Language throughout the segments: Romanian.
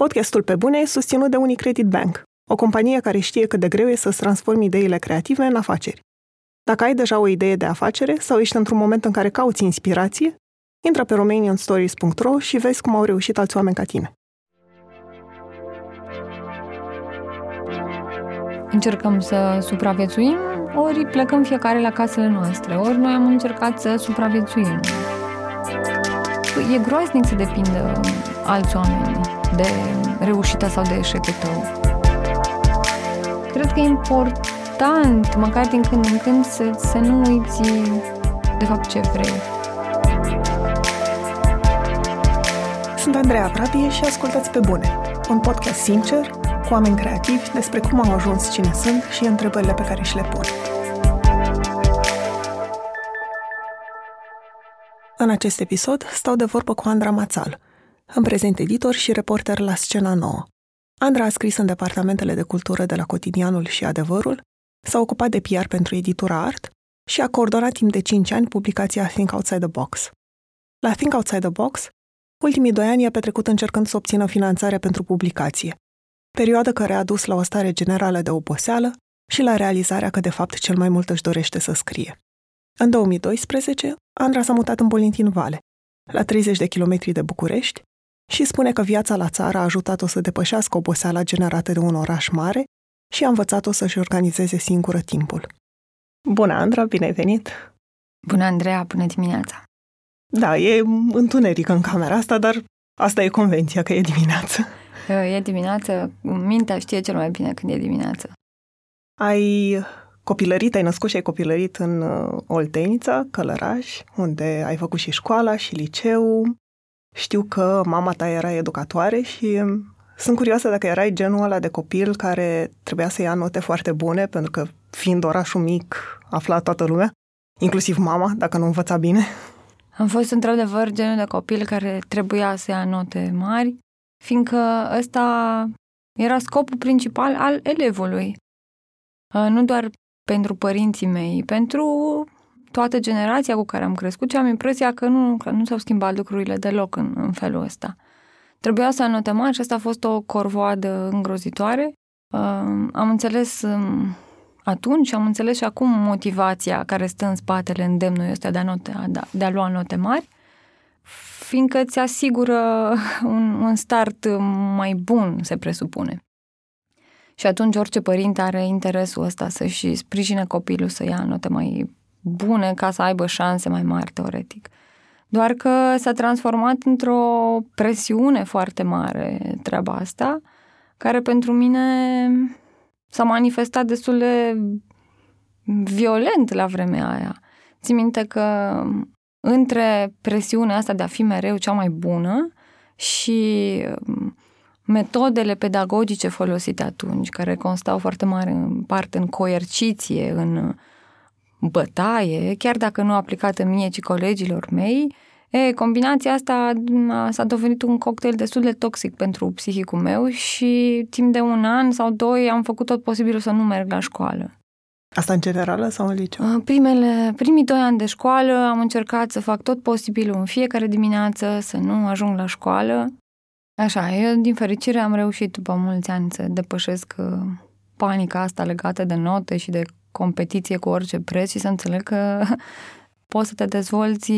Podcastul Pe Bune e susținut de Unicredit Bank, o companie care știe cât de greu e să-ți transformi ideile creative în afaceri. Dacă ai deja o idee de afacere sau ești într-un moment în care cauți inspirație, intră pe romanianstories.ro și vezi cum au reușit alți oameni ca tine. Încercăm să supraviețuim, ori plecăm fiecare la casele noastre, ori noi am încercat să supraviețuim. E groaznic să depindă alți oameni de reușita sau de eșecul tău. Cred că e important, măcar din când în când, să, să nu uiți de fapt ce vrei. Sunt Andreea Prapie și ascultați pe bune, un podcast sincer, cu oameni creativi despre cum au ajuns cine sunt și întrebările pe care și le pun. În acest episod stau de vorbă cu Andra Mațal, în prezent editor și reporter la Scena Nouă. Andra a scris în departamentele de cultură de la Cotidianul și Adevărul, s-a ocupat de PR pentru editura Art și a coordonat timp de 5 ani publicația Think Outside the Box. La Think Outside the Box, ultimii doi ani i-a petrecut încercând să obțină finanțare pentru publicație, perioadă care a dus la o stare generală de oboseală și la realizarea că de fapt cel mai mult își dorește să scrie. În 2012, Andra s-a mutat în Bolintin Vale, la 30 de kilometri de București, și spune că viața la țară a ajutat-o să depășească oboseala generată de un oraș mare și a învățat-o să-și organizeze singură timpul. Bună, Andra, bine ai venit! Bună, Andreea, bună dimineața! Da, e întuneric în camera asta, dar asta e convenția, că e dimineață. E dimineață, mintea știe cel mai bine când e dimineață. Ai copilărit, ai născut și ai copilărit în uh, Oltenița, Călăraș, unde ai făcut și școala și liceu. Știu că mama ta era educatoare și um, sunt curioasă dacă erai genul ăla de copil care trebuia să ia note foarte bune, pentru că fiind orașul mic, afla toată lumea, inclusiv mama, dacă nu învăța bine. Am fost într-adevăr genul de copil care trebuia să ia note mari, fiindcă ăsta era scopul principal al elevului. Uh, nu doar pentru părinții mei, pentru toată generația cu care am crescut și am impresia că nu, că nu s-au schimbat lucrurile deloc în, în felul ăsta. Trebuia să anotăm și asta a fost o corvoadă îngrozitoare. Uh, am înțeles um, atunci, am înțeles și acum motivația care stă în spatele îndemnului ăsta de a, note, de a lua note mari, fiindcă îți asigură un, un start mai bun, se presupune. Și atunci orice părinte are interesul ăsta să-și sprijine copilul să ia note mai bune ca să aibă șanse mai mari, teoretic. Doar că s-a transformat într-o presiune foarte mare treaba asta, care pentru mine s-a manifestat destul de violent la vremea aia. Țin minte că între presiunea asta de a fi mereu cea mai bună și metodele pedagogice folosite atunci, care constau foarte mare în parte în coerciție, în bătaie, chiar dacă nu aplicată mie, ci colegilor mei, e, combinația asta s-a dovedit un cocktail destul de toxic pentru psihicul meu și timp de un an sau doi am făcut tot posibilul să nu merg la școală. Asta în generală sau în liceu? Primele, primii doi ani de școală am încercat să fac tot posibilul în fiecare dimineață, să nu ajung la școală. Așa, eu din fericire am reușit după mulți ani să depășesc uh, panica asta legată de note și de competiție cu orice preț și să înțeleg că poți să te dezvolți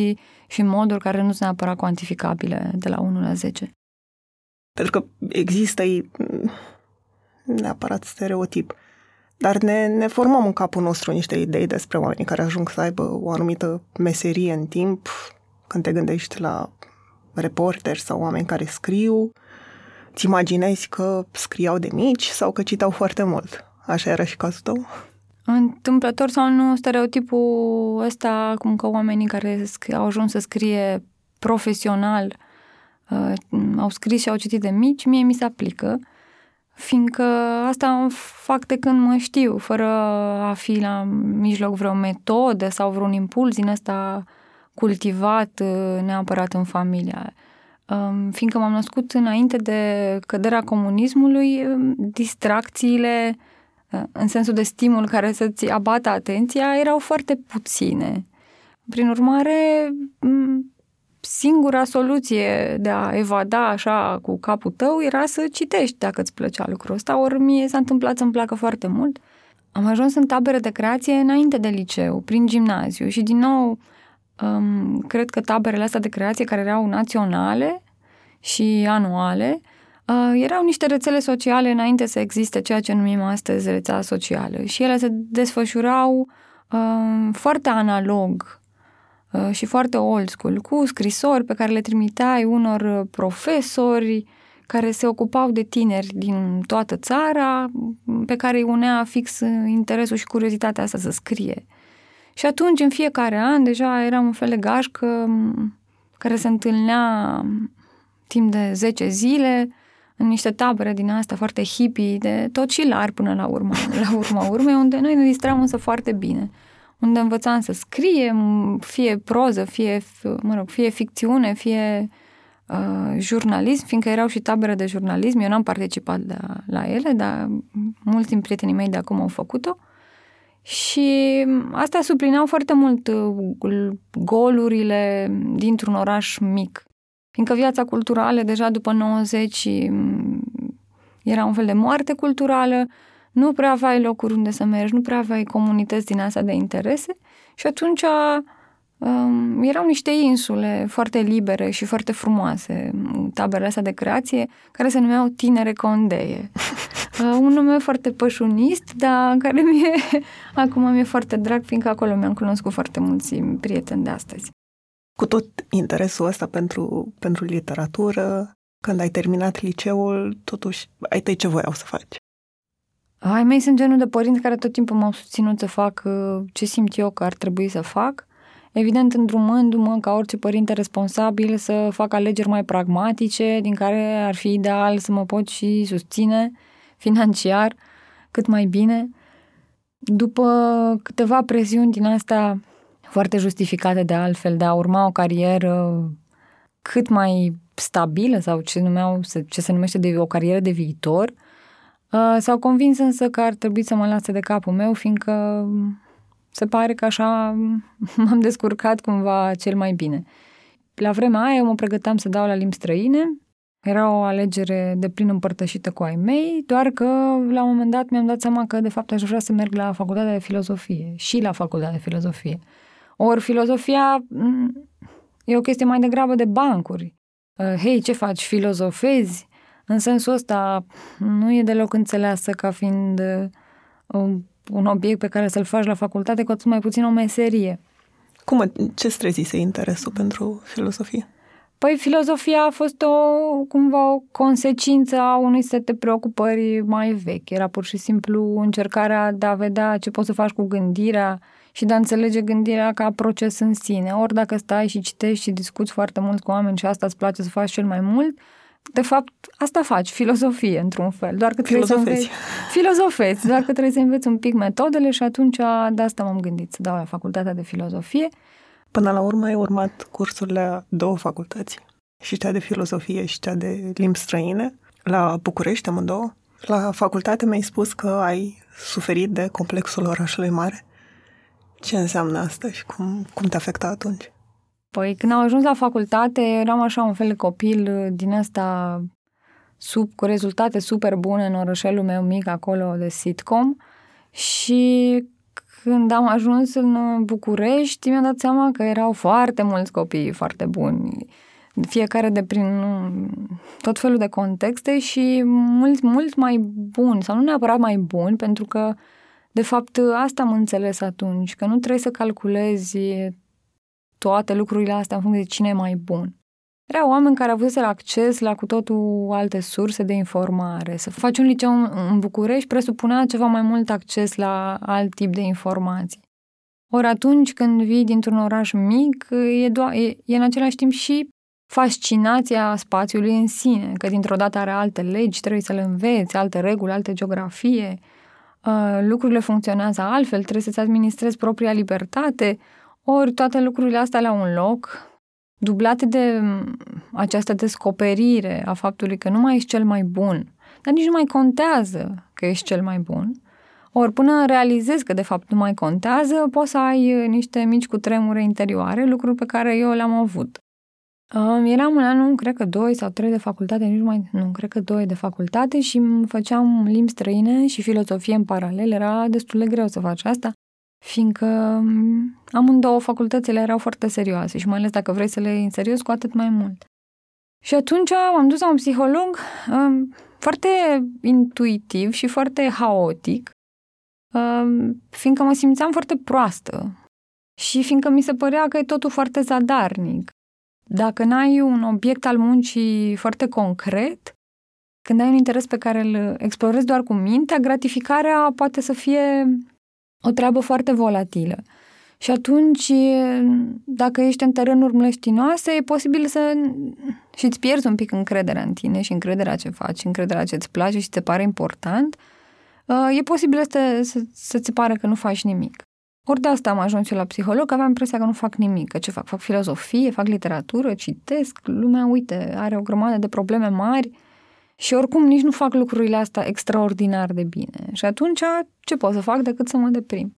și în moduri care nu sunt neapărat cuantificabile de la 1 la 10. Pentru că există neapărat stereotip. Dar ne, ne formăm în capul nostru niște idei despre oamenii care ajung să aibă o anumită meserie în timp, când te gândești la reporteri sau oameni care scriu, ți imaginezi că scriau de mici sau că citau foarte mult. Așa era și cazul tău? Întâmplător sau nu, stereotipul ăsta, cum că oamenii care au ajuns să scrie profesional uh, au scris și au citit de mici, mie mi se aplică, fiindcă asta fac de când mă știu, fără a fi la mijloc vreo metodă sau vreun impuls din ăsta cultivat uh, neapărat în familia. Um, fiindcă m-am născut înainte de căderea comunismului, um, distracțiile uh, în sensul de stimul care să-ți abată atenția erau foarte puține. Prin urmare, singura soluție de a evada așa cu capul tău era să citești dacă îți plăcea lucrul ăsta, ori mie s-a întâmplat să-mi placă foarte mult. Am ajuns în tabere de creație înainte de liceu, prin gimnaziu și din nou um, cred că taberele astea de creație care erau naționale și anuale uh, erau niște rețele sociale înainte să existe ceea ce numim astăzi rețea socială și ele se desfășurau uh, foarte analog uh, și foarte old school, cu scrisori pe care le trimiteai unor profesori care se ocupau de tineri din toată țara, pe care îi unea fix interesul și curiozitatea asta să scrie. Și atunci, în fiecare an, deja era un fel de gașcă care se întâlnea timp de 10 zile în niște tabere din asta foarte hippie, de tot și lar până la urmă, la urma urmei, unde noi ne distram însă foarte bine. Unde învățam să scriem, fie proză, fie, mă rog, fie ficțiune, fie uh, jurnalism, fiindcă erau și tabere de jurnalism. Eu n-am participat la, la ele, dar mulți din prietenii mei de acum au făcut-o. Și astea suplineau foarte mult uh, golurile dintr-un oraș mic. Fiindcă viața culturală, deja după 90, mm, era un fel de moarte culturală, nu prea aveai locuri unde să mergi, nu prea aveai comunități din asta de interese și atunci um, erau niște insule foarte libere și foarte frumoase, taberele astea de creație, care se numeau Tinere Condeie. Uh, un nume foarte pășunist, dar care mie, acum mi-e foarte drag, fiindcă acolo mi-am cunoscut foarte mulți prieteni de astăzi. Cu tot interesul ăsta pentru, pentru literatură, când ai terminat liceul, totuși ai tăi ce voiau să faci? Ai mei sunt genul de părinți care tot timpul m-au susținut să fac uh, ce simt eu că ar trebui să fac. Evident, îndrumându-mă ca orice părinte responsabil să fac alegeri mai pragmatice, din care ar fi ideal să mă pot și susține financiar cât mai bine. După câteva presiuni din asta foarte justificate de altfel, de a urma o carieră cât mai stabilă sau ce, numeau, ce se numește de o carieră de viitor, uh, s-au convins însă că ar trebui să mă lase de capul meu, fiindcă se pare că așa m-am descurcat cumva cel mai bine. La vremea aia eu mă pregăteam să dau la limbi străine, era o alegere de plin împărtășită cu ai mei, doar că la un moment dat mi-am dat seama că de fapt aș vrea să merg la facultatea de filozofie și la facultatea de filozofie. Ori filozofia mm, e o chestie mai degrabă de bancuri. Uh, hei, ce faci, filozofezi? În sensul ăsta nu e deloc înțeleasă ca fiind uh, un obiect pe care să-l faci la facultate, cu atât mai puțin o meserie. Cum, ce trezise interesul pentru filozofie? Păi filozofia a fost o, cumva o consecință a unui set de preocupări mai vechi. Era pur și simplu încercarea de a vedea ce poți să faci cu gândirea, și de a înțelege gândirea ca proces în sine. Ori dacă stai și citești și discuți foarte mult cu oameni și asta îți place să faci cel mai mult, de fapt, asta faci, filozofie, într-un fel. Doar că trebuie să înveți. Filozofezi. Doar că trebuie să înveți un pic metodele și atunci de asta m-am gândit să dau la facultatea de filozofie. Până la urmă ai urmat cursurile la două facultăți, și cea de filozofie și cea de limbi străine, la București, amândouă. La facultate mi-ai spus că ai suferit de complexul orașului mare. Ce înseamnă asta și cum, cum te afecta atunci? Păi când am ajuns la facultate eram așa un fel de copil uh, din asta sub, cu rezultate super bune în orășelul meu mic acolo de sitcom și când am ajuns în București mi-am dat seama că erau foarte mulți copii foarte buni fiecare de prin tot felul de contexte și mult, mult mai buni, sau nu neapărat mai buni, pentru că de fapt, asta am înțeles atunci, că nu trebuie să calculezi toate lucrurile astea în funcție de cine e mai bun. Erau oameni care avut acces la cu totul alte surse de informare. Să faci un liceu în București presupunea ceva mai mult acces la alt tip de informații. Ori atunci când vii dintr-un oraș mic, e, do- e, e în același timp și fascinația spațiului în sine, că dintr-o dată are alte legi, trebuie să le înveți, alte reguli, alte geografie, Uh, lucrurile funcționează altfel, trebuie să-ți administrezi propria libertate, ori toate lucrurile astea la un loc, dublate de mm, această descoperire a faptului că nu mai ești cel mai bun, dar nici nu mai contează că ești cel mai bun, ori până realizezi că de fapt nu mai contează, poți să ai uh, niște mici cu tremure interioare, lucruri pe care eu le-am avut. Eram în anul, cred că doi sau trei de facultate, nici mai, nu, cred că doi de facultate și făceam limbi străine și filozofie în paralel. Era destul de greu să faci asta, fiindcă amândouă facultățile erau foarte serioase și mai ales dacă vrei să le iei în serios, cu atât mai mult. Și atunci m-am dus la un psiholog um, foarte intuitiv și foarte haotic, um, fiindcă mă simțeam foarte proastă și fiindcă mi se părea că e totul foarte zadarnic. Dacă n-ai un obiect al muncii foarte concret, când ai un interes pe care îl explorezi doar cu mintea, gratificarea poate să fie o treabă foarte volatilă. Și atunci, dacă ești în terenuri mlăștinoase, e posibil să... și îți pierzi un pic încrederea în tine și încrederea ce faci, încrederea ce îți place și ți se pare important, e posibil să, să, să ți pare că nu faci nimic. Ori de asta am ajuns eu la psiholog, aveam impresia că nu fac nimic, că ce fac? Fac filozofie, fac literatură, citesc, lumea, uite, are o grămadă de probleme mari și oricum nici nu fac lucrurile astea extraordinar de bine. Și atunci ce pot să fac decât să mă deprim?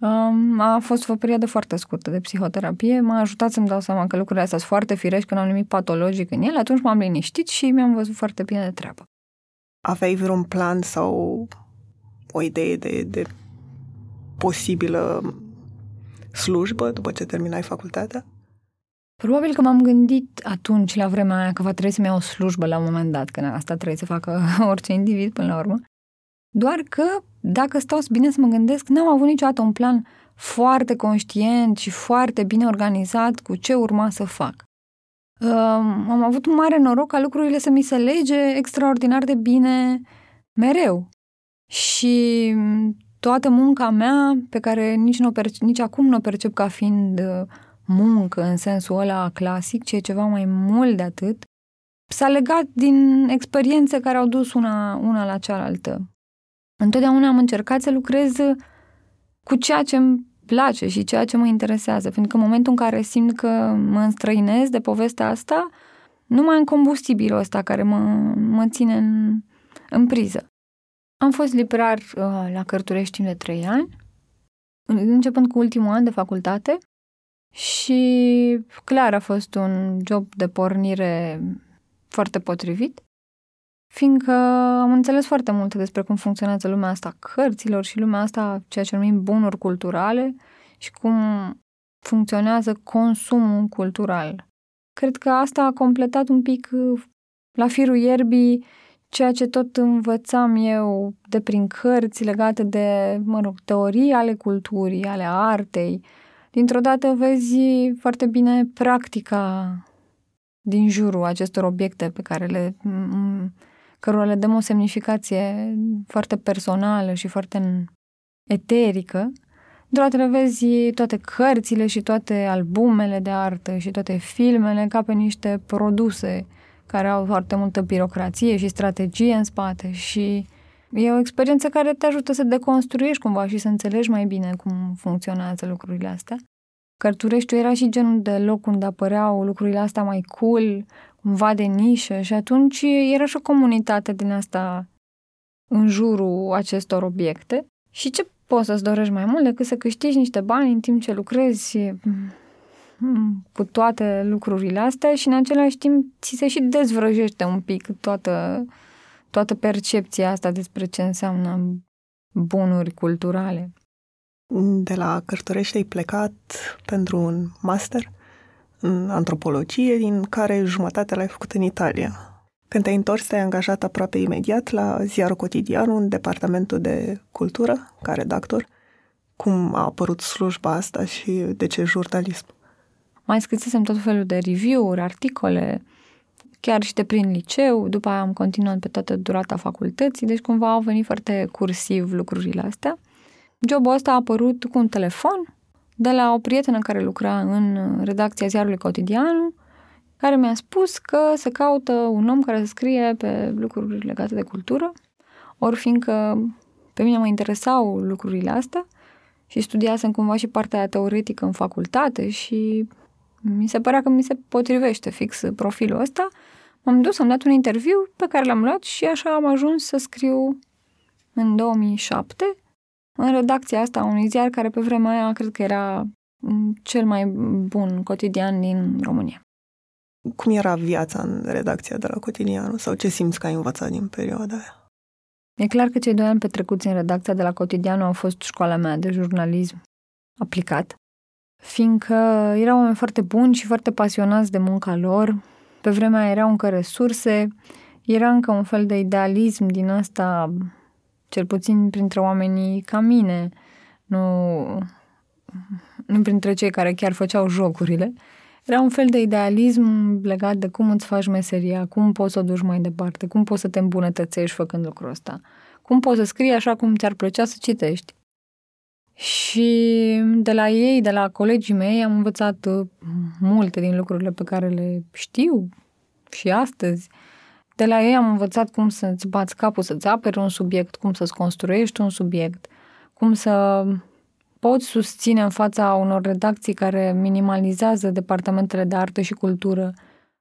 Um, a fost o perioadă foarte scurtă de psihoterapie, m-a ajutat să-mi dau seama că lucrurile astea sunt foarte firești, că nu am nimic patologic în ele, atunci m-am liniștit și mi-am văzut foarte bine de treabă. Aveai vreun plan sau o idee de, de posibilă slujbă după ce terminai facultatea? Probabil că m-am gândit atunci, la vremea aia, că va trebui să-mi iau o slujbă la un moment dat, că asta trebuie să facă orice individ până la urmă. Doar că, dacă stau bine să mă gândesc, n-am avut niciodată un plan foarte conștient și foarte bine organizat cu ce urma să fac. am avut un mare noroc ca lucrurile să mi se lege extraordinar de bine mereu. Și toată munca mea, pe care nici, nu perce- nici acum nu o percep ca fiind uh, muncă în sensul ăla clasic, ci e ceva mai mult de atât, s-a legat din experiențe care au dus una, una la cealaltă. Întotdeauna am încercat să lucrez cu ceea ce îmi place și ceea ce mă interesează, pentru că în momentul în care simt că mă înstrăinez de povestea asta, nu mai am combustibilul ăsta care mă, mă ține în, în priză. Am fost liprar uh, la Cărturești timp de trei ani, începând cu ultimul an de facultate și clar a fost un job de pornire foarte potrivit, fiindcă am înțeles foarte multe despre cum funcționează lumea asta cărților și lumea asta, ceea ce numim bunuri culturale și cum funcționează consumul cultural. Cred că asta a completat un pic uh, la firul ierbii ceea ce tot învățam eu de prin cărți legate de, mă rog, teorii ale culturii, ale artei. Dintr-o dată vezi foarte bine practica din jurul acestor obiecte pe care le, cărora le dăm o semnificație foarte personală și foarte eterică. Dintr-o dată vezi toate cărțile și toate albumele de artă și toate filmele ca pe niște produse care au foarte multă birocrație și strategie în spate și e o experiență care te ajută să deconstruiești cumva și să înțelegi mai bine cum funcționează lucrurile astea. Cărtureștiul era și genul de loc unde apăreau lucrurile astea mai cool, cumva de nișă și atunci era și o comunitate din asta în jurul acestor obiecte. Și ce poți să-ți dorești mai mult decât să câștigi niște bani în timp ce lucrezi cu toate lucrurile astea și în același timp ți se și dezvrăjește un pic toată, toată percepția asta despre ce înseamnă bunuri culturale. De la Cărturești ai plecat pentru un master în antropologie, din care jumătate l-ai făcut în Italia. Când te-ai întors, te-ai angajat aproape imediat la Ziarul Cotidian, un departamentul de cultură, ca redactor. Cum a apărut slujba asta și de ce jurnalism? Mai scrisesem tot felul de review-uri, articole, chiar și de prin liceu, după aia am continuat pe toată durata facultății, deci cumva au venit foarte cursiv lucrurile astea. Jobul ăsta a apărut cu un telefon de la o prietenă care lucra în redacția ziarului cotidian, care mi-a spus că se caută un om care să scrie pe lucruri legate de cultură, ori fiindcă pe mine mă interesau lucrurile astea și studiasem cumva și partea teoretică în facultate și mi se părea că mi se potrivește fix profilul ăsta. M-am dus, am dat un interviu pe care l-am luat și așa am ajuns să scriu în 2007 în redacția asta a unui ziar care pe vremea aia cred că era cel mai bun cotidian din România. Cum era viața în redacția de la Cotidianul sau ce simți că ai învățat din perioada aia? E clar că cei doi ani petrecuți în redacția de la Cotidianul au fost școala mea de jurnalism aplicat, fiindcă erau oameni foarte buni și foarte pasionați de munca lor. Pe vremea erau încă resurse, era încă un fel de idealism din asta, cel puțin printre oamenii ca mine, nu, nu printre cei care chiar făceau jocurile. Era un fel de idealism legat de cum îți faci meseria, cum poți să o duci mai departe, cum poți să te îmbunătățești făcând lucrul ăsta, cum poți să scrii așa cum ți-ar plăcea să citești. Și de la ei, de la colegii mei, am învățat uh, multe din lucrurile pe care le știu și astăzi. De la ei am învățat cum să-ți bați capul, să-ți aperi un subiect, cum să-ți construiești un subiect, cum să poți susține în fața unor redacții care minimalizează departamentele de artă și cultură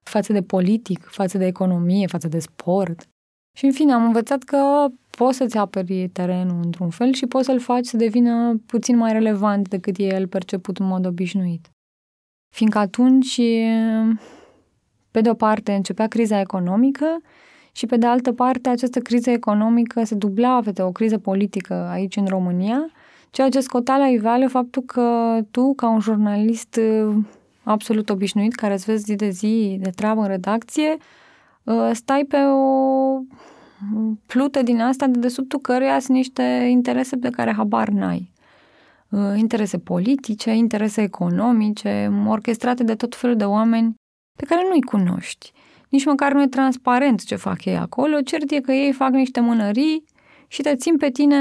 față de politic, față de economie, față de sport. Și în fine, am învățat că poți să-ți aperi terenul într-un fel și poți să-l faci să devină puțin mai relevant decât e el perceput în mod obișnuit. Fiindcă atunci, pe de o parte, începea criza economică și pe de altă parte, această criză economică se dubla pe o criză politică aici în România, ceea ce scotea la iveală faptul că tu, ca un jurnalist uh, absolut obișnuit, care îți vezi zi de zi de treabă în redacție, uh, stai pe o plută din asta de desubtul căreia sunt niște interese pe care habar n-ai. Uh, interese politice, interese economice, orchestrate de tot felul de oameni pe care nu-i cunoști. Nici măcar nu e transparent ce fac ei acolo, cert e că ei fac niște mânării și te țin pe tine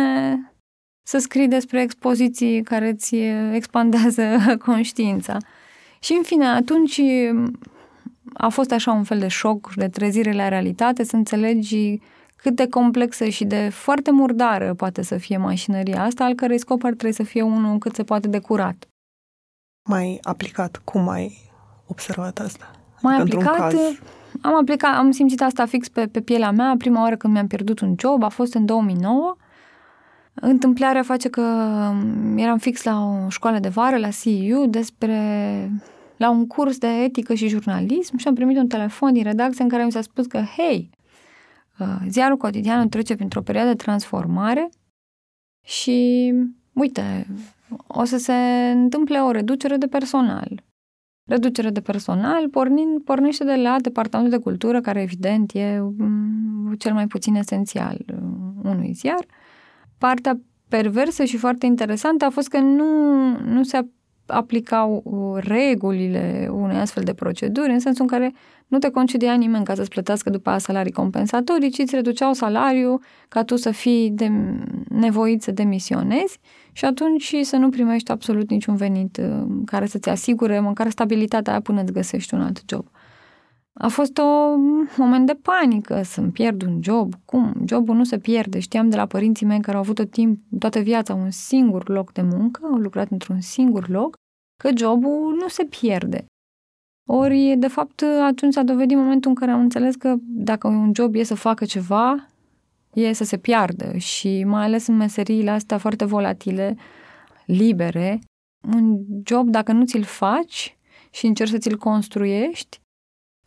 să scrii despre expoziții care îți expandează conștiința. Și în fine, atunci a fost așa un fel de șoc de trezire la realitate, să înțelegi cât de complexă și de foarte murdară poate să fie mașinăria asta, al cărei scop ar trebui să fie unul cât se poate de curat. Mai aplicat, cum ai observat asta? Mai aplicat, am aplicat, am simțit asta fix pe, pe pielea mea. Prima oară când mi-am pierdut un job a fost în 2009. Întâmplarea face că eram fix la o școală de vară, la CEU, despre la un curs de etică și jurnalism și am primit un telefon din redacție în care mi s-a spus că, hei, Uh, ziarul cotidian trece printr-o perioadă de transformare și, uite, o să se întâmple o reducere de personal. Reducere de personal pornind, pornește de la Departamentul de Cultură, care evident e mm, cel mai puțin esențial uh, unui ziar. Partea perversă și foarte interesantă a fost că nu, nu se aplicau uh, regulile unei astfel de proceduri, în sensul în care nu te concedia nimeni ca să-ți plătească după aia salarii compensatorii, ci îți reduceau salariul ca tu să fii de, nevoit să demisionezi și atunci să nu primești absolut niciun venit uh, care să-ți asigure măcar stabilitatea aia până îți găsești un alt job. A fost un moment de panică să-mi pierd un job. Cum? Jobul nu se pierde. Știam de la părinții mei care au avut tot timp, toată viața un singur loc de muncă, au lucrat într-un singur loc, că jobul nu se pierde. Ori, de fapt, atunci s-a dovedit momentul în care am înțeles că dacă un job e să facă ceva, e să se piardă și mai ales în meseriile astea foarte volatile, libere, un job, dacă nu ți-l faci și încerci să ți-l construiești,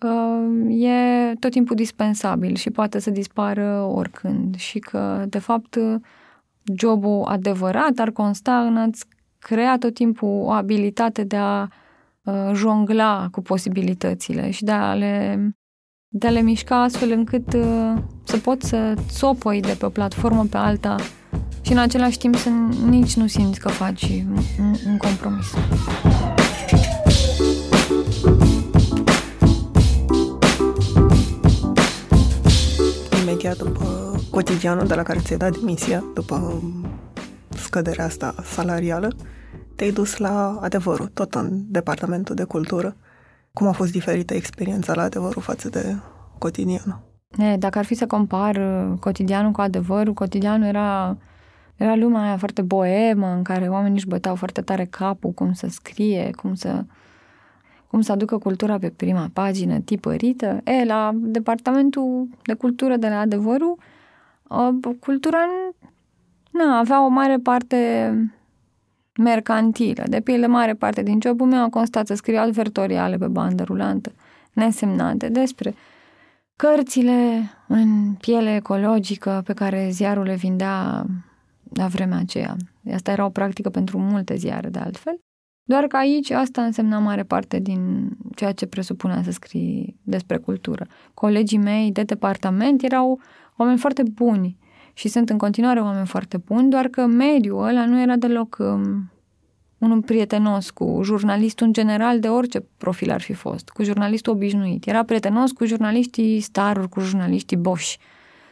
uh, e tot timpul dispensabil și poate să dispară oricând și că, de fapt, jobul adevărat ar consta în a-ți crea tot timpul o abilitate de a uh, jongla cu posibilitățile și de a le, de a le mișca astfel încât uh, să poți să țopăi de pe o platformă pe alta și în același timp să nici nu simți că faci un, un compromis. Imediat după cotidianul de la care ți-ai dat demisia, după scăderea asta salarială, te-ai dus la adevărul, tot în departamentul de cultură. Cum a fost diferită experiența la adevărul față de cotidianul? E, dacă ar fi să compar uh, cotidianul cu adevărul, cotidianul era, era lumea aia foarte boemă, în care oamenii își băteau foarte tare capul cum să scrie, cum să, cum să aducă cultura pe prima pagină, tipărită. E, la departamentul de cultură de la adevărul, uh, cultura nu avea o mare parte mercantilă. De pildă, mare parte din jobul meu a constat să scriu advertoriale pe bandă rulantă. nesemnate despre cărțile în piele ecologică pe care ziarul le vindea la vremea aceea. Asta era o practică pentru multe ziare, de altfel. Doar că aici asta însemna mare parte din ceea ce presupunea să scrii despre cultură. Colegii mei de departament erau oameni foarte buni și sunt în continuare oameni foarte buni, doar că mediul ăla nu era deloc um, unul prietenos cu jurnalistul în general de orice profil ar fi fost, cu jurnalistul obișnuit. Era prietenos cu jurnaliștii staruri, cu jurnaliștii boși.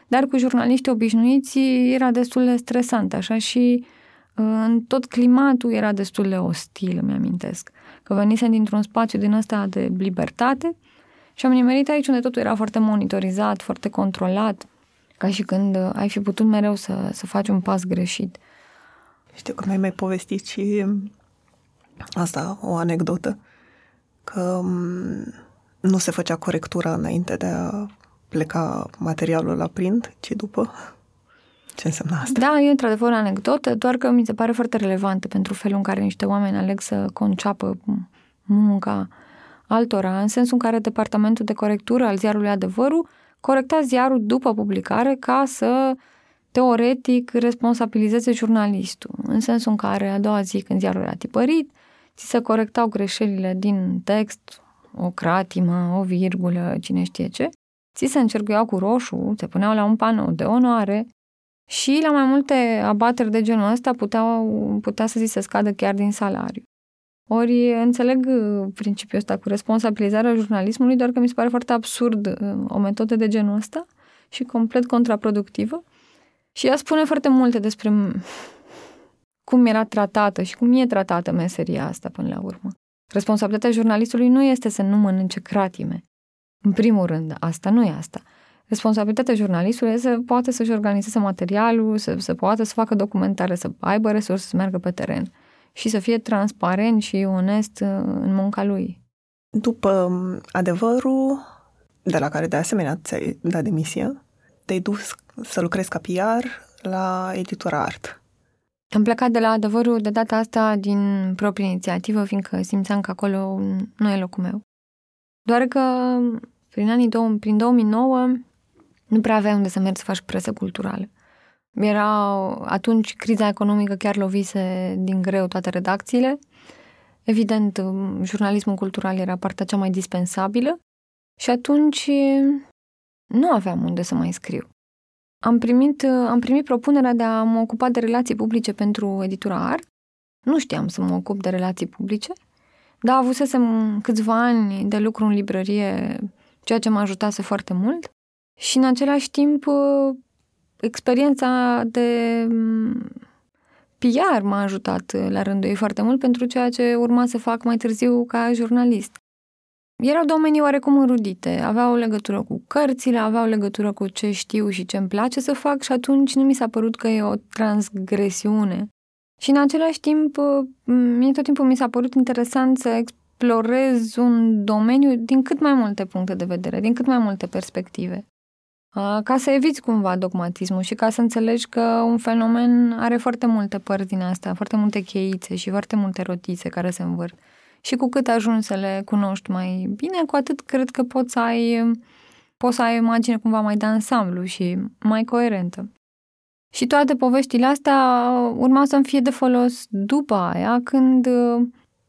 Dar cu jurnaliștii obișnuiți era destul de stresant, așa și uh, în tot climatul era destul de ostil, îmi amintesc. Că venisem dintr-un spațiu din ăsta de libertate și am nimerit aici unde totul era foarte monitorizat, foarte controlat, ca și când uh, ai fi putut mereu să, să faci un pas greșit. Știu că mi-ai mai povestit și asta, o anecdotă, că mm, nu se făcea corectura înainte de a pleca materialul la print, ci după. Ce înseamnă asta? Da, e într-adevăr o anecdotă, doar că mi se pare foarte relevantă pentru felul în care niște oameni aleg să conceapă munca altora, în sensul în care departamentul de corectură al ziarului Adevărul corecta ziarul după publicare ca să teoretic responsabilizeze jurnalistul, în sensul în care a doua zi când ziarul era tipărit, ți se corectau greșelile din text, o cratimă, o virgulă, cine știe ce, ți se încercuiau cu roșu, se puneau la un panou de onoare și la mai multe abateri de genul ăsta puteau, putea să zi se scadă chiar din salariu. Ori înțeleg uh, principiul ăsta cu responsabilizarea jurnalismului, doar că mi se pare foarte absurd uh, o metodă de genul ăsta și complet contraproductivă. Și ea spune foarte multe despre cum era tratată și cum e tratată meseria asta până la urmă. Responsabilitatea jurnalistului nu este să nu mănânce cratime. În primul rând, asta nu e asta. Responsabilitatea jurnalistului este să poată să-și organizeze materialul, să, să poată să facă documentare, să aibă resurse să meargă pe teren și să fie transparent și onest uh, în munca lui. După um, adevărul, de la care de asemenea ți-ai dat demisia, te-ai dus să lucrezi ca PR la editura Art. Am plecat de la adevărul de data asta din proprie inițiativă, fiindcă simțeam că acolo nu e locul meu. Doar că prin anii două, prin 2009 nu prea aveai unde să mergi să faci presă culturală. Era atunci criza economică chiar lovise din greu toate redacțiile. Evident, jurnalismul cultural era partea cea mai dispensabilă și atunci nu aveam unde să mai scriu. Am primit, am primit propunerea de a mă ocupa de relații publice pentru editura Art. Nu știam să mă ocup de relații publice, dar avusesem câțiva ani de lucru în librărie, ceea ce m-a ajutat foarte mult. Și în același timp experiența de mm, PR m-a ajutat la rândul ei foarte mult pentru ceea ce urma să fac mai târziu ca jurnalist. Erau domenii oarecum înrudite, aveau legătură cu cărțile, aveau legătură cu ce știu și ce îmi place să fac și atunci nu mi s-a părut că e o transgresiune. Și în același timp, mie tot timpul mi s-a părut interesant să explorez un domeniu din cât mai multe puncte de vedere, din cât mai multe perspective ca să eviți cumva dogmatismul și ca să înțelegi că un fenomen are foarte multe părți din asta, foarte multe cheițe și foarte multe rotițe care se învârt. Și cu cât ajungi să le cunoști mai bine, cu atât cred că poți să ai, poți să ai o imagine cumva mai de ansamblu și mai coerentă. Și toate poveștile astea urma să-mi fie de folos după aia, când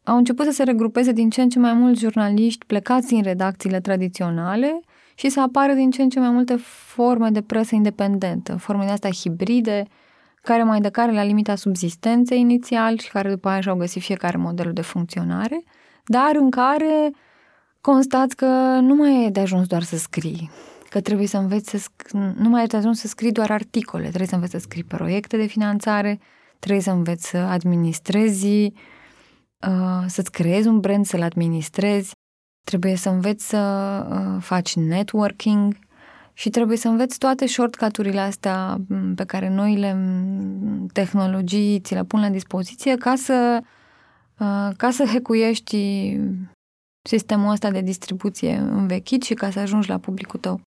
au început să se regrupeze din ce în ce mai mulți jurnaliști plecați din redacțiile tradiționale – și să apară din ce în ce mai multe forme de presă independentă, forme de astea hibride, care mai de care la limita subzistenței inițial și care după aia și-au găsit fiecare modelul de funcționare, dar în care constați că nu mai e de ajuns doar să scrii, că trebuie să înveți să sc- nu mai e de ajuns să scrii doar articole, trebuie să înveți să scrii proiecte de finanțare, trebuie să înveți să administrezi, uh, să-ți creezi un brand, să-l administrezi, Trebuie să înveți să uh, faci networking și trebuie să înveți toate shortcut-urile astea pe care noile tehnologii ți le pun la dispoziție ca să, uh, ca să hecuiești sistemul ăsta de distribuție învechit și ca să ajungi la publicul tău.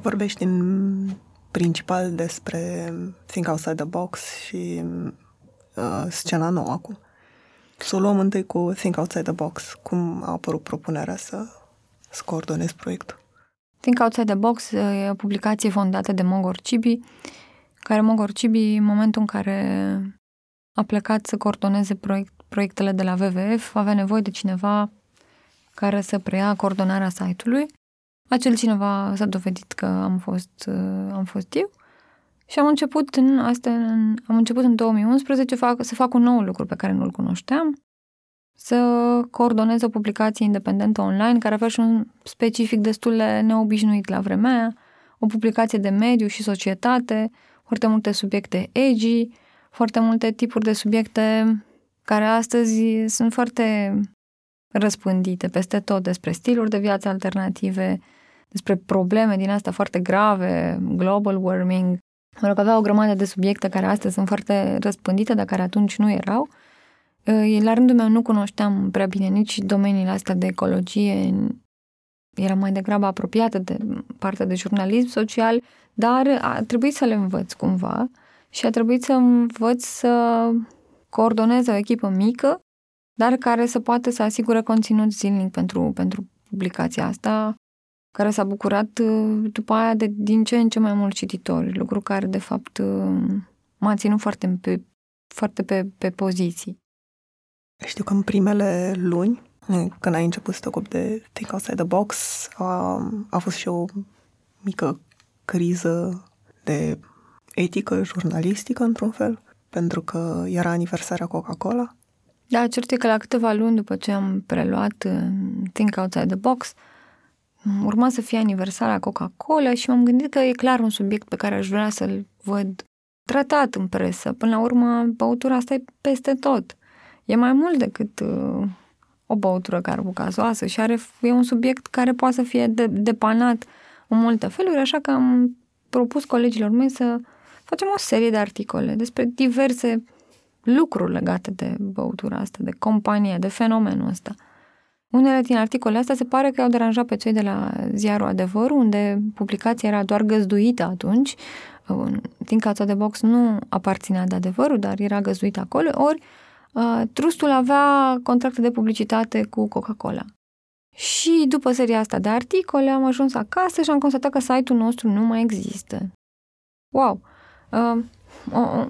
Vorbești în principal despre Think Outside the Box și uh, scena nouă acum. Să o luăm întâi cu Think Outside the Box. Cum a apărut propunerea să, să coordonezi proiectul? Think Outside the Box e o publicație fondată de Mogor Cibi, care Mogor Cibi, în momentul în care a plecat să coordoneze proiect, proiectele de la WWF, avea nevoie de cineva care să preia coordonarea site-ului. Acel cineva s-a dovedit că am fost, am fost eu și am început în, asta, în, am început în 2011 fac, să fac un nou lucru pe care nu-l cunoșteam, să coordonez o publicație independentă online care avea și un specific destul de neobișnuit la vremea aia, o publicație de mediu și societate, foarte multe subiecte edgy, foarte multe tipuri de subiecte care astăzi sunt foarte răspândite peste tot despre stiluri de viață alternative, despre probleme din astea foarte grave, global warming, Mă rog, avea o grămadă de subiecte care astăzi sunt foarte răspândite, dar care atunci nu erau. La rândul meu nu cunoșteam prea bine nici domeniile astea de ecologie, eram mai degrabă apropiată de partea de jurnalism social, dar a trebuit să le învăț cumva și a trebuit să învăț să coordonez o echipă mică, dar care să poată să asigure conținut zilnic pentru, pentru publicația asta, care s-a bucurat uh, după aia de din ce în ce mai mulți cititori, lucru care de fapt uh, m-a ținut foarte pe, foarte pe, pe poziții. Știu că în primele luni, când ai început să te ocupi de Think Outside the Box, a, a fost și o mică criză de etică jurnalistică, într-un fel, pentru că era aniversarea Coca-Cola. Da, cert e că la câteva luni după ce am preluat uh, Think Outside the Box, urma să fie aniversarea Coca-Cola și m-am gândit că e clar un subiect pe care aș vrea să-l văd tratat în presă. Până la urmă, băutura asta e peste tot. E mai mult decât uh, o băutură carbocazoasă și are, e un subiect care poate să fie de, depanat în multe feluri, așa că am propus colegilor mei să facem o serie de articole despre diverse lucruri legate de băutura asta, de companie, de fenomenul ăsta. Unele din articolele astea se pare că au deranjat pe cei de la ziarul Adevăr, unde publicația era doar găzduită atunci. Din cața de box nu aparținea de adevărul, dar era găzduită acolo, ori uh, trustul avea contracte de publicitate cu Coca-Cola. Și după seria asta de articole am ajuns acasă și am constatat că site-ul nostru nu mai există. Wow! Uh,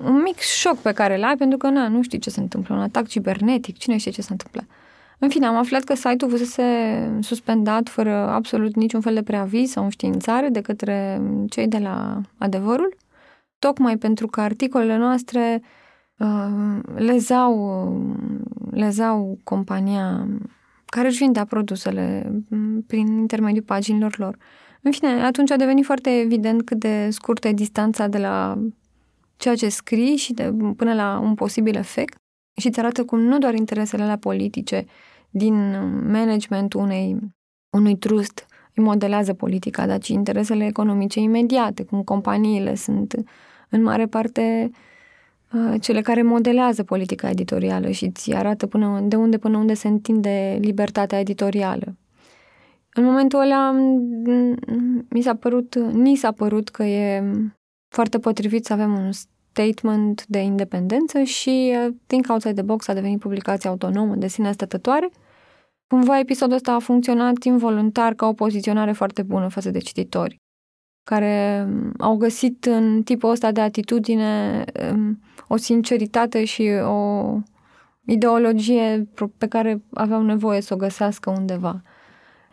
un mic șoc pe care l-ai pentru că na, nu știi ce se întâmplă, un atac cibernetic, cine știe ce se întâmplă. În fine, am aflat că site-ul fusese suspendat fără absolut niciun fel de preaviz sau înștiințare de către cei de la Adevărul, tocmai pentru că articolele noastre uh, lezau, lezau compania care își vindea produsele prin intermediul paginilor lor. În fine, atunci a devenit foarte evident cât de scurtă e distanța de la ceea ce scrii și de, până la un posibil efect și îți arată cum nu doar interesele alea politice din managementul unei, unui trust îi modelează politica, dar și interesele economice imediate, cum companiile sunt în mare parte uh, cele care modelează politica editorială și îți arată până de unde până unde se întinde libertatea editorială. În momentul ăla mi s-a părut, ni s-a părut că e foarte potrivit să avem un statement de independență și uh, Think Outside the Box a devenit publicație autonomă de sine stătătoare. Cumva episodul ăsta a funcționat involuntar ca o poziționare foarte bună față de cititori, care um, au găsit în tipul ăsta de atitudine um, o sinceritate și o ideologie pe care aveau nevoie să o găsească undeva.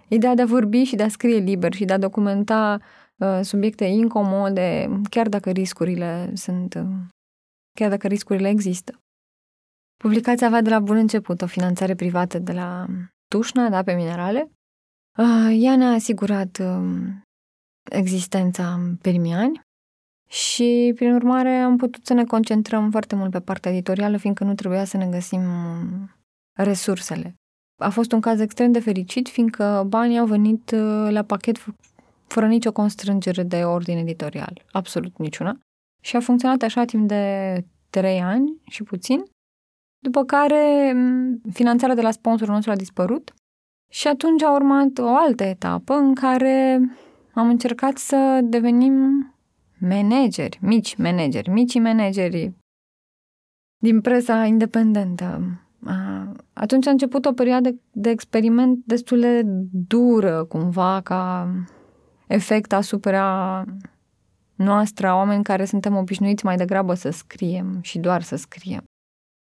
Ideea de a vorbi și de a scrie liber și de a documenta Uh, subiecte incomode, chiar dacă riscurile sunt, uh, chiar dacă riscurile există. Publicația avea de la bun început o finanțare privată de la Tușna, da, pe minerale. Uh, ea ne-a asigurat um, existența în primii ani și, prin urmare, am putut să ne concentrăm foarte mult pe partea editorială, fiindcă nu trebuia să ne găsim um, resursele. A fost un caz extrem de fericit, fiindcă banii au venit la pachet fără nicio constrângere de ordine editorial, absolut niciuna. Și a funcționat așa timp de trei ani și puțin, după care finanțarea de la sponsorul nostru a dispărut și atunci a urmat o altă etapă în care am încercat să devenim manageri, mici manageri, micii manageri din presa independentă. atunci a început o perioadă de experiment destul de dură, cumva, ca efect asupra noastră, a oameni care suntem obișnuiți mai degrabă să scriem și doar să scriem.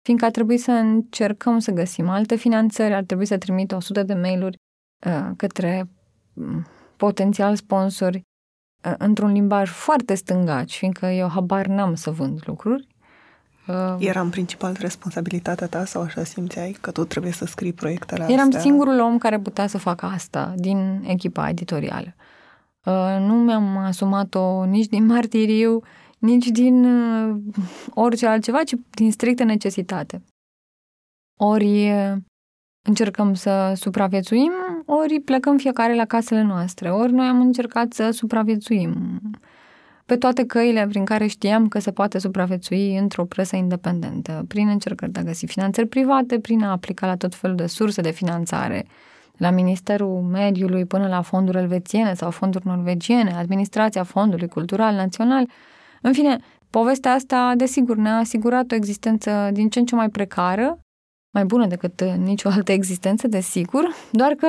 Fiindcă a trebuit să încercăm să găsim alte finanțări, ar trebui să trimit 100 de mail-uri uh, către um, potențial sponsori uh, într-un limbaj foarte stângaci, fiindcă eu habar n-am să vând lucruri. Uh, Era în principal responsabilitatea ta sau așa simțeai că tu trebuie să scrii proiectele astea? Eram singurul om care putea să facă asta din echipa editorială. Uh, nu mi-am asumat-o nici din martiriu, nici din uh, orice altceva, ci din strictă necesitate. Ori uh, încercăm să supraviețuim, ori plecăm fiecare la casele noastre, ori noi am încercat să supraviețuim. Pe toate căile prin care știam că se poate supraviețui într-o presă independentă, prin încercări de a găsi finanțări private, prin a aplica la tot felul de surse de finanțare, la Ministerul Mediului până la fonduri elvețiene sau fonduri norvegiene, Administrația Fondului Cultural Național. În fine, povestea asta, desigur, ne-a asigurat o existență din ce în ce mai precară, mai bună decât nicio altă existență, desigur, doar că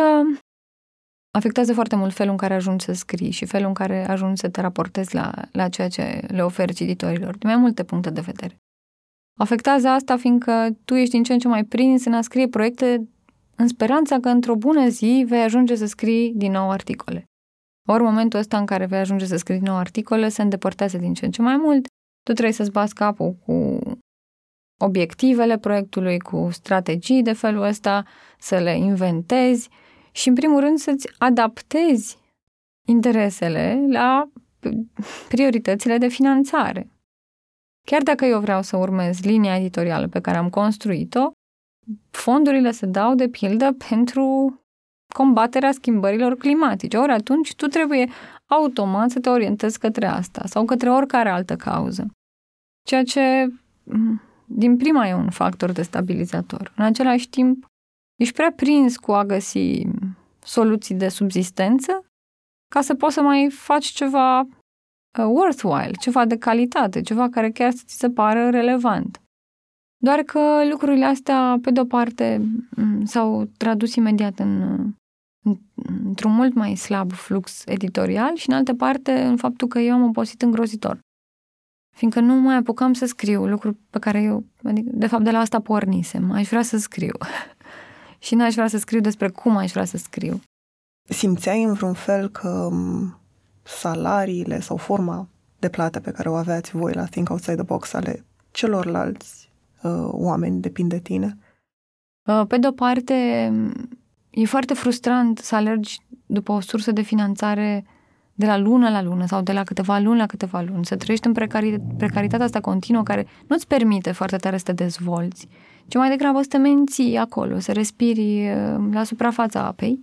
afectează foarte mult felul în care ajungi să scrii și felul în care ajungi să te raportezi la, la ceea ce le oferi cititorilor, din mai multe puncte de vedere. Afectează asta fiindcă tu ești din ce în ce mai prins în a scrie proiecte în speranța că într-o bună zi vei ajunge să scrii din nou articole. Ori momentul ăsta în care vei ajunge să scrii din nou articole se îndepărtează din ce în ce mai mult, tu trebuie să-ți bați capul cu obiectivele proiectului, cu strategii de felul ăsta, să le inventezi și, în primul rând, să-ți adaptezi interesele la prioritățile de finanțare. Chiar dacă eu vreau să urmez linia editorială pe care am construit-o, fondurile se dau, de pildă, pentru combaterea schimbărilor climatice. Ori atunci tu trebuie automat să te orientezi către asta sau către oricare altă cauză. Ceea ce din prima e un factor destabilizator. În același timp, ești prea prins cu a găsi soluții de subzistență ca să poți să mai faci ceva uh, worthwhile, ceva de calitate, ceva care chiar să ți se pară relevant. Doar că lucrurile astea, pe de-o parte, s-au tradus imediat în, într-un mult mai slab flux editorial și, în altă parte, în faptul că eu am obosit îngrozitor. Fiindcă nu mai apucam să scriu lucruri pe care eu, adică, de fapt, de la asta pornisem. Aș vrea să scriu. și n-aș vrea să scriu despre cum aș vrea să scriu. Simțeai în vreun fel că salariile sau forma de plată pe care o aveați voi la Think Outside the Box ale celorlalți uh, oameni depind de tine? Uh, pe de-o parte, e foarte frustrant să alergi după o sursă de finanțare de la lună la lună sau de la câteva luni la câteva luni, să trăiești în precari- precaritatea asta continuă care nu-ți permite foarte tare să te dezvolți, ci mai degrabă să te menții acolo, să respiri uh, la suprafața apei.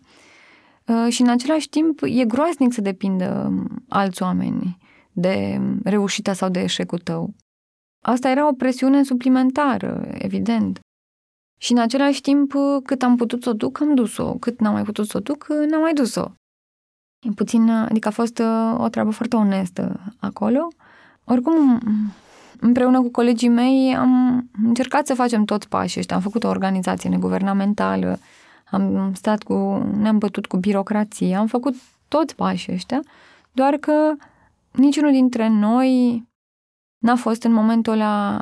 Uh, și în același timp e groaznic să depindă um, alți oameni de reușita sau de eșecul tău. Asta era o presiune suplimentară, evident. Și în același timp, cât am putut să o duc, am dus-o. Cât n-am mai putut să o duc, n-am mai dus-o. Puțin, adică a fost uh, o treabă foarte onestă acolo. Oricum, împreună cu colegii mei am încercat să facem toți pașii ăștia. Am făcut o organizație neguvernamentală, am stat cu, ne-am bătut cu birocrație, am făcut toți pașii ăștia, doar că niciunul dintre noi n-a fost în momentul ăla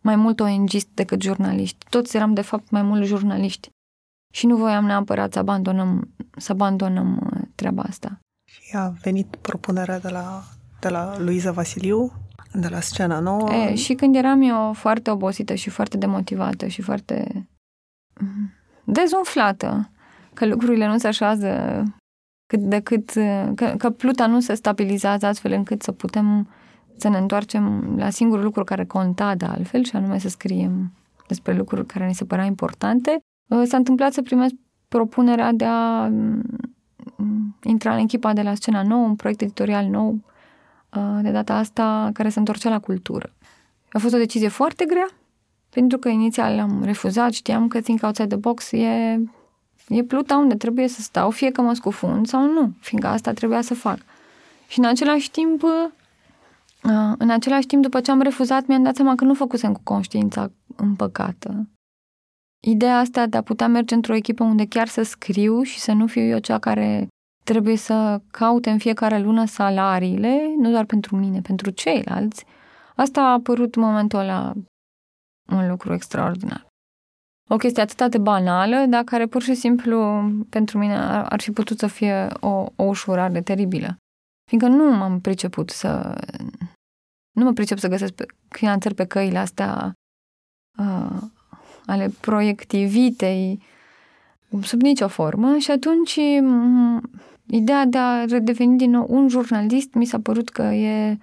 mai mult ong decât jurnaliști. Toți eram, de fapt, mai mult jurnaliști. Și nu voiam neapărat să abandonăm, să abandonăm uh, treaba asta. Și a venit propunerea de la, de la Luiza Vasiliu, de la scena nouă. E, și când eram eu foarte obosită și foarte demotivată și foarte mm, dezumflată, că lucrurile nu se așează cât de cât, uh, că, că pluta nu se stabilizează astfel încât să putem să ne întoarcem la singurul lucru care conta de altfel, și anume să scriem despre lucruri care ne se părea importante, uh, s-a întâmplat să primesc propunerea de a mm, intra în echipa de la Scena Nouă, un proiect editorial nou, uh, de data asta care se întorcea la cultură. A fost o decizie foarte grea, pentru că inițial am refuzat, știam că Think Outside the Box e, e pluta unde trebuie să stau, fie că mă scufund sau nu, fiindcă asta trebuia să fac. Și în același timp Uh, în același timp, după ce am refuzat, mi-am dat seama că nu făcusem cu conștiința împăcată. ideea asta de a putea merge într-o echipă unde chiar să scriu și să nu fiu eu cea care trebuie să caute în fiecare lună salariile, nu doar pentru mine, pentru ceilalți, asta a apărut în momentul ăla un lucru extraordinar. O chestie atât de banală, dar care pur și simplu pentru mine ar, ar fi putut să fie o, o ușurare teribilă. Fiindcă nu m-am priceput să... Nu mă pricep să găsesc finanțări pe căile astea uh, ale proiectivitei sub nicio formă și atunci ideea de a redeveni din nou un jurnalist mi s-a părut că e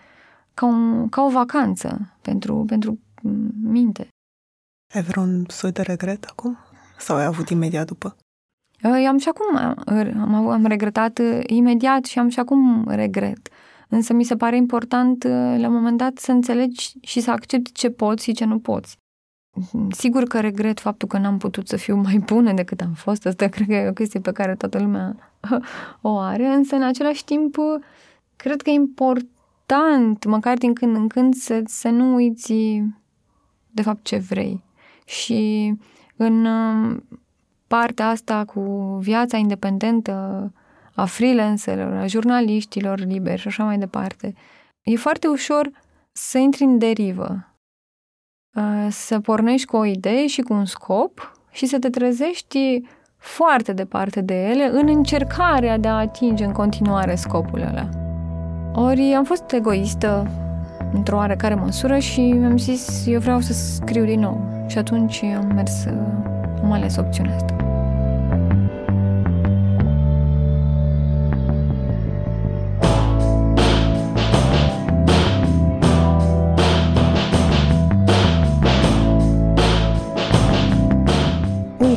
ca, un, ca o vacanță pentru, pentru minte. Ai vreun soi de regret acum? Sau ai avut imediat după? Eu am și acum, am, am regretat uh, imediat și am și acum regret. Însă mi se pare important uh, la un moment dat să înțelegi și să accepti ce poți și ce nu poți. Sigur că regret faptul că n-am putut să fiu mai bună decât am fost. Asta cred că e o chestie pe care toată lumea o are, însă în același timp cred că e important, măcar din când în când, să, să nu uiți de fapt ce vrei. Și în um, partea asta cu viața independentă a freelancerilor, a jurnaliștilor liberi și așa mai departe, e foarte ușor să intri în derivă Uh, să pornești cu o idee și cu un scop și să te trezești foarte departe de ele în încercarea de a atinge în continuare scopul ăla. Ori am fost egoistă într-o oarecare măsură și mi-am zis eu vreau să scriu din nou. Și atunci am mers, am ales opțiunea asta.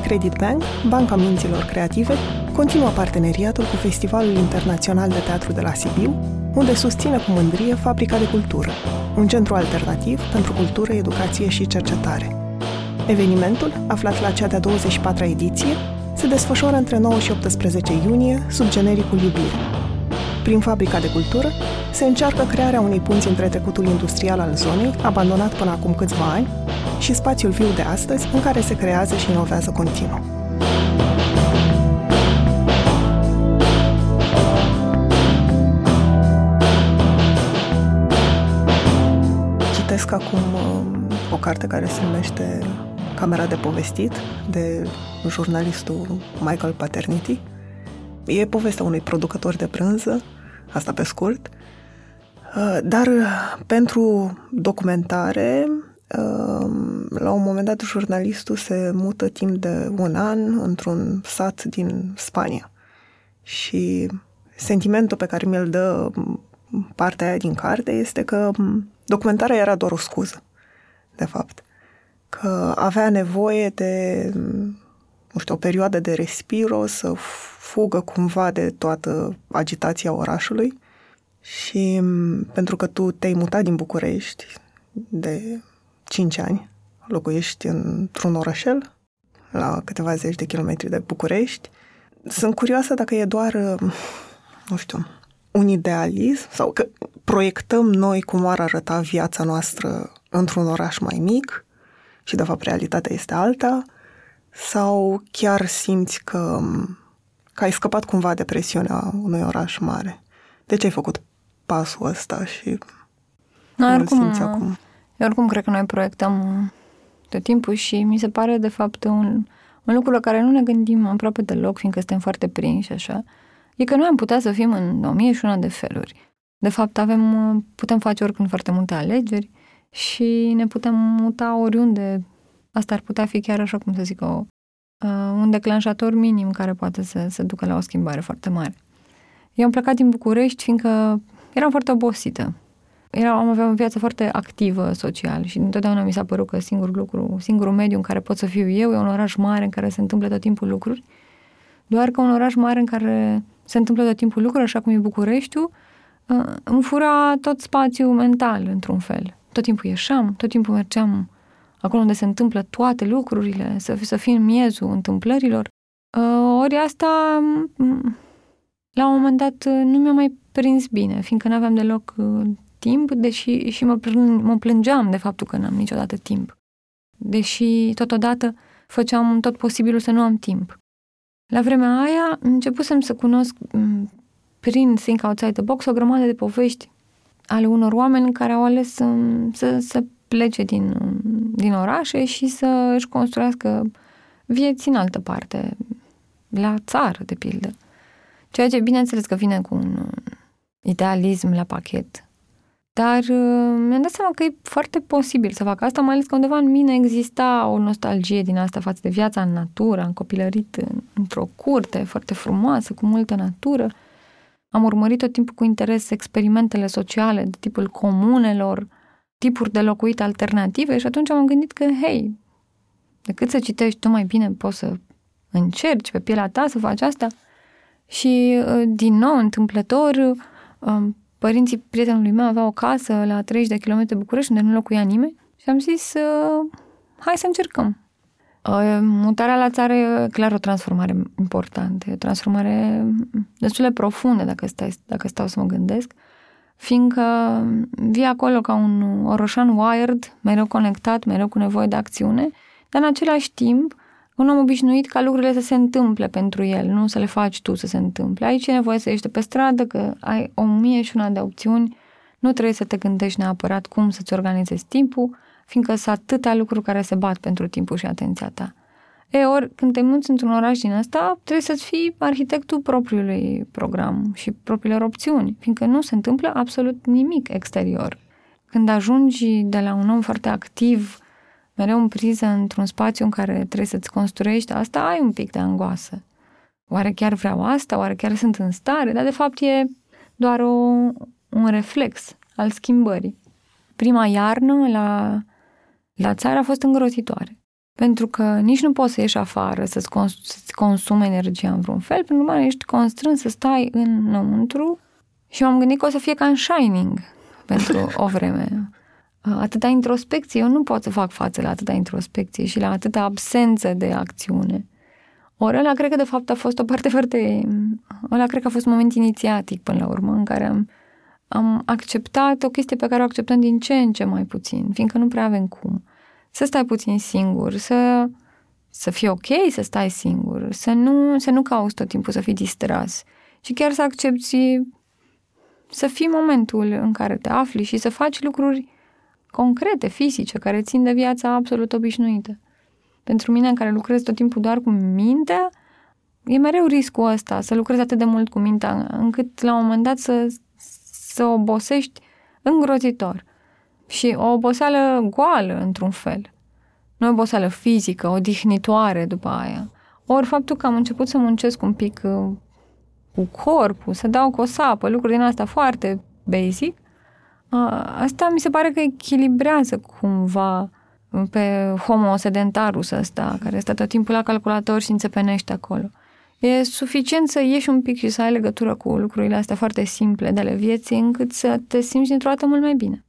Credit Bank, Banca Minților Creative, continuă parteneriatul cu Festivalul Internațional de Teatru de la Sibiu, unde susține cu mândrie Fabrica de Cultură, un centru alternativ pentru cultură, educație și cercetare. Evenimentul, aflat la cea de-a 24-a ediție, se desfășoară între 9 și 18 iunie sub genericul Iubire. Prin Fabrica de Cultură se încearcă crearea unei punți între trecutul industrial al zonei, abandonat până acum câțiva ani, și spațiul viu de astăzi, în care se creează și inovează continuu. Citesc acum um, o carte care se numește Camera de povestit, de jurnalistul Michael Paternity. E povestea unui producător de brânză, asta pe scurt, uh, dar pentru documentare la un moment dat, jurnalistul se mută timp de un an într-un sat din Spania. Și sentimentul pe care mi-l dă partea aia din carte este că documentarea era doar o scuză, de fapt. Că avea nevoie de, nu știu, o perioadă de respiro, să fugă cumva de toată agitația orașului și pentru că tu te-ai mutat din București de 5 ani, locuiești într-un orășel, la câteva zeci de kilometri de București. Sunt curioasă dacă e doar, nu știu, un idealism sau că proiectăm noi cum ar arăta viața noastră într-un oraș mai mic și de fapt realitatea este alta sau chiar simți că, că ai scăpat cumva de presiunea unui oraș mare. De ce ai făcut pasul ăsta și cum oricum, simți acum? Eu oricum cred că noi proiectăm tot timpul și mi se pare de fapt un, un lucru la care nu ne gândim aproape deloc, fiindcă suntem foarte prinși așa, e că noi am putea să fim în o mie și una de feluri. De fapt, avem, putem face oricând foarte multe alegeri și ne putem muta oriunde. Asta ar putea fi chiar așa cum să zic, o, uh, un declanșator minim care poate să, să ducă la o schimbare foarte mare. Eu am plecat din București fiindcă eram foarte obosită era, am avea o viață foarte activă social și întotdeauna mi s-a părut că singurul lucru, singurul mediu în care pot să fiu eu e un oraș mare în care se întâmplă tot timpul lucruri. Doar că un oraș mare în care se întâmplă tot timpul lucruri, așa cum e Bucureștiul, uh, îmi fura tot spațiul mental, într-un fel. Tot timpul ieșeam, tot timpul mergeam acolo unde se întâmplă toate lucrurile, să, să fie în miezul întâmplărilor. Uh, ori asta, la un moment dat, nu mi-a mai prins bine, fiindcă nu aveam deloc uh, timp, deși și mă, plâng, mă plângeam de faptul că n-am niciodată timp. Deși, totodată, făceam tot posibilul să nu am timp. La vremea aia începusem să cunosc prin Think Outside the Box o grămadă de povești ale unor oameni care au ales să, să, să plece din, din orașe și să își construiască vieți în altă parte, la țară, de pildă. Ceea ce, bineînțeles, că vine cu un idealism la pachet. Dar uh, mi-am dat seama că e foarte posibil să fac asta, mai ales că undeva în mine exista o nostalgie din asta față de viața în natură. Am copilărit în, într-o curte foarte frumoasă, cu multă natură. Am urmărit tot timpul cu interes experimentele sociale de tipul comunelor, tipuri de locuit alternative și atunci am gândit că, hei, decât să citești, tu mai bine poți să încerci pe pielea ta să faci asta. Și, uh, din nou, întâmplător, um, părinții prietenului meu aveau o casă la 30 de km de București unde nu locuia nimeni și am zis, uh, hai să încercăm. Uh, mutarea la țară e clar o transformare importantă, o transformare destul de profundă dacă, stai, dacă stau să mă gândesc, fiindcă vii acolo ca un orășan wired, mereu conectat, mereu cu nevoie de acțiune, dar în același timp un om obișnuit ca lucrurile să se întâmple pentru el, nu să le faci tu să se întâmple. Aici e nevoie să ieși de pe stradă, că ai o mie și una de opțiuni, nu trebuie să te gândești neapărat cum să-ți organizezi timpul, fiindcă sunt atâtea lucruri care se bat pentru timpul și atenția ta. E, ori, când te muți într-un oraș din ăsta, trebuie să-ți fii arhitectul propriului program și propriilor opțiuni, fiindcă nu se întâmplă absolut nimic exterior. Când ajungi de la un om foarte activ, mereu în priză într-un spațiu în care trebuie să-ți construiești asta, ai un pic de angoasă. Oare chiar vreau asta? Oare chiar sunt în stare? Dar de fapt e doar o, un reflex al schimbării. Prima iarnă la, la țară a fost îngrozitoare. Pentru că nici nu poți să ieși afară să-ți, cons- să-ți consumi energia în vreun fel, pentru că ești constrâns să stai înăuntru și m-am gândit că o să fie ca în Shining pentru o vreme atâta introspecție, eu nu pot să fac față la atâta introspecție și la atâta absență de acțiune. Ori ăla cred că de fapt a fost o parte foarte... Ăla cred că a fost un moment inițiatic până la urmă în care am, am acceptat o chestie pe care o acceptăm din ce în ce mai puțin, fiindcă nu prea avem cum. Să stai puțin singur, să, să fie ok să stai singur, să nu, să nu cauți tot timpul să fii distras și chiar să accepti să fii momentul în care te afli și să faci lucruri concrete, fizice, care țin de viața absolut obișnuită. Pentru mine, în care lucrez tot timpul doar cu mintea, e mereu riscul ăsta, să lucrezi atât de mult cu mintea, încât la un moment dat să, să obosești îngrozitor. Și o oboseală goală, într-un fel. Nu o oboseală fizică, odihnitoare după aia. Ori faptul că am început să muncesc un pic uh, cu corpul, să dau cu o sapă, lucruri din asta foarte basic, Asta mi se pare că echilibrează cumva pe homo sedentarus ăsta, care stă tot timpul la calculator și înțepenește acolo. E suficient să ieși un pic și să ai legătură cu lucrurile astea foarte simple de ale vieții, încât să te simți dintr-o dată mult mai bine.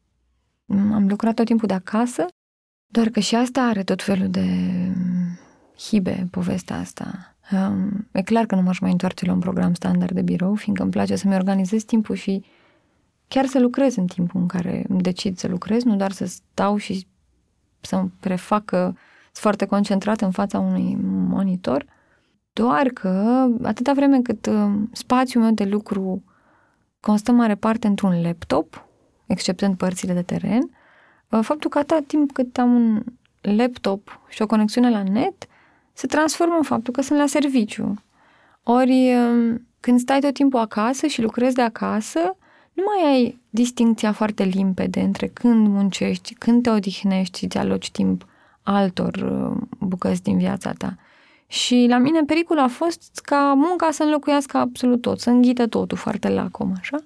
Am lucrat tot timpul de acasă, doar că și asta are tot felul de hibe, povestea asta. e clar că nu m-aș mai întoarce la un program standard de birou, fiindcă îmi place să-mi organizez timpul și chiar să lucrez în timpul în care îmi decid să lucrez, nu doar să stau și să mă prefac că sunt foarte concentrat în fața unui monitor, doar că atâta vreme cât uh, spațiul meu de lucru constă mare parte într-un laptop, exceptând părțile de teren, uh, faptul că atâta timp cât am un laptop și o conexiune la net, se transformă în faptul că sunt la serviciu. Ori uh, când stai tot timpul acasă și lucrezi de acasă, nu mai ai distinția foarte limpede între când muncești, când te odihnești și ți aloci timp altor uh, bucăți din viața ta. Și la mine pericolul a fost ca munca să înlocuiască absolut tot, să înghită totul foarte lacom, așa.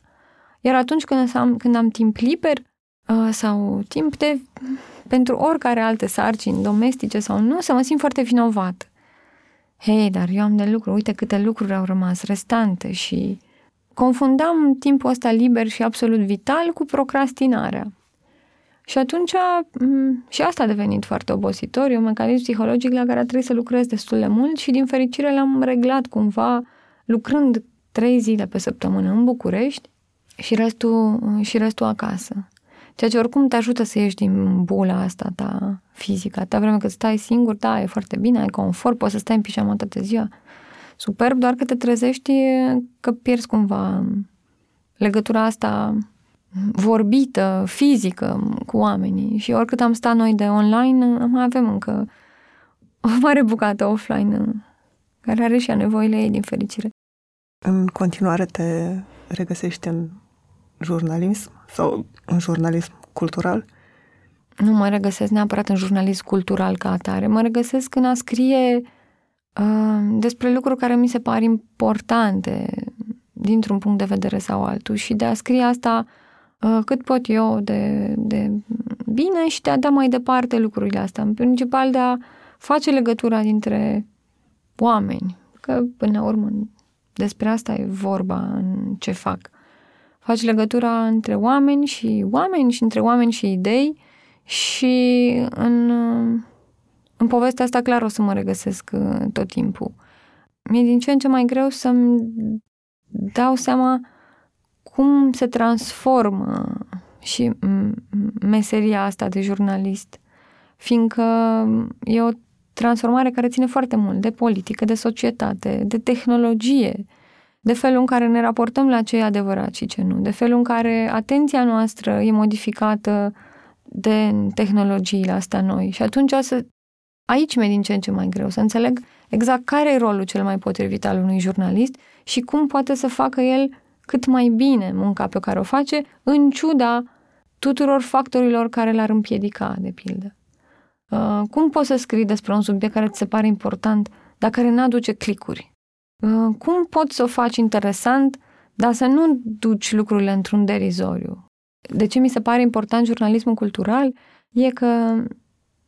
Iar atunci când am, când am timp liber uh, sau timp de pentru oricare alte sarcini domestice sau nu, să mă simt foarte vinovat. Hei, dar eu am de lucru, uite câte lucruri au rămas restante și confundam timpul ăsta liber și absolut vital cu procrastinarea. Și atunci și asta a devenit foarte obositor, e un mecanism psihologic la care a trebuit să lucrez destul de mult și din fericire l-am reglat cumva lucrând trei zile pe săptămână în București și restul, și restul acasă. Ceea ce oricum te ajută să ieși din bula asta ta fizică. Atâta vreme cât stai singur, da, e foarte bine, ai confort, poți să stai în pijama toată ziua. Superb, doar că te trezești că pierzi cumva legătura asta vorbită, fizică cu oamenii. Și oricât am stat noi de online, mai avem încă o mare bucată offline care are și a nevoile ei, din fericire. În continuare te regăsești în jurnalism sau în jurnalism cultural? Nu mă regăsesc neapărat în jurnalism cultural ca atare. Mă regăsesc în a scrie uh, despre lucruri care mi se par importante dintr-un punct de vedere sau altul și de a scrie asta uh, cât pot eu de, de bine și de a da mai departe lucrurile astea. În principal de a face legătura dintre oameni, că până la urmă despre asta e vorba în ce fac. Faci legătura între oameni și oameni și între oameni și idei și în, în povestea asta clar o să mă regăsesc uh, tot timpul. Mi-e din ce în ce mai greu să-mi dau seama cum se transformă și meseria asta de jurnalist, fiindcă e o transformare care ține foarte mult de politică, de societate, de tehnologie, de felul în care ne raportăm la ce e adevărat și ce nu, de felul în care atenția noastră e modificată de tehnologiile astea noi. Și atunci o să, aici mi-e din ce în ce mai greu să înțeleg exact care e rolul cel mai potrivit al unui jurnalist și cum poate să facă el cât mai bine munca pe care o face, în ciuda tuturor factorilor care l-ar împiedica, de pildă. Uh, cum poți să scrii despre un subiect care ți se pare important, dar care nu aduce clicuri? Uh, cum poți să o faci interesant, dar să nu duci lucrurile într-un derizoriu? De ce mi se pare important jurnalismul cultural? E că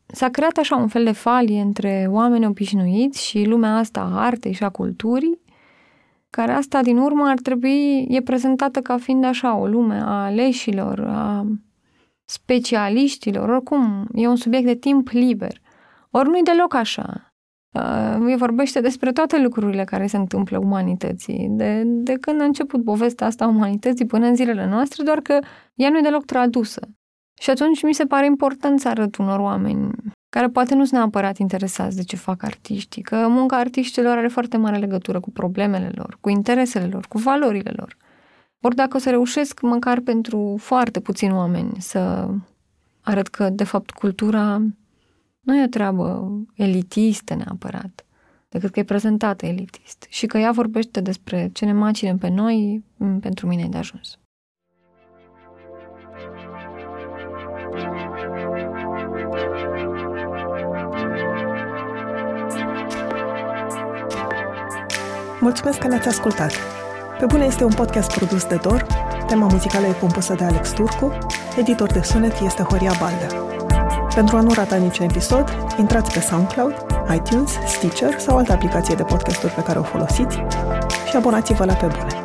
s-a creat așa un fel de falie între oameni obișnuiți și lumea asta a artei și a culturii, care asta din urmă ar trebui, e prezentată ca fiind așa o lume a aleșilor, a specialiștilor, oricum, e un subiect de timp liber. Ori nu-i deloc așa. Uh, e vorbește despre toate lucrurile care se întâmplă umanității, de, de când a început povestea asta a umanității până în zilele noastre, doar că ea nu e deloc tradusă. Și atunci mi se pare important să arăt unor oameni care poate nu sunt neapărat interesați de ce fac artiștii, că munca artiștilor are foarte mare legătură cu problemele lor, cu interesele lor, cu valorile lor. Ori dacă o să reușesc măcar pentru foarte puțini oameni să arăt că, de fapt, cultura nu e o treabă elitistă neapărat, decât că e prezentată elitist și că ea vorbește despre ce ne macine pe noi, pentru mine e de ajuns. Mulțumesc că ne-ați ascultat! Pe bune este un podcast produs de Dor, tema muzicală e compusă de Alex Turcu, editor de sunet este Horia Baldea. Pentru a nu rata niciun episod, intrați pe SoundCloud, iTunes, Stitcher sau altă aplicație de podcasturi pe care o folosiți și abonați-vă la Pe Bune.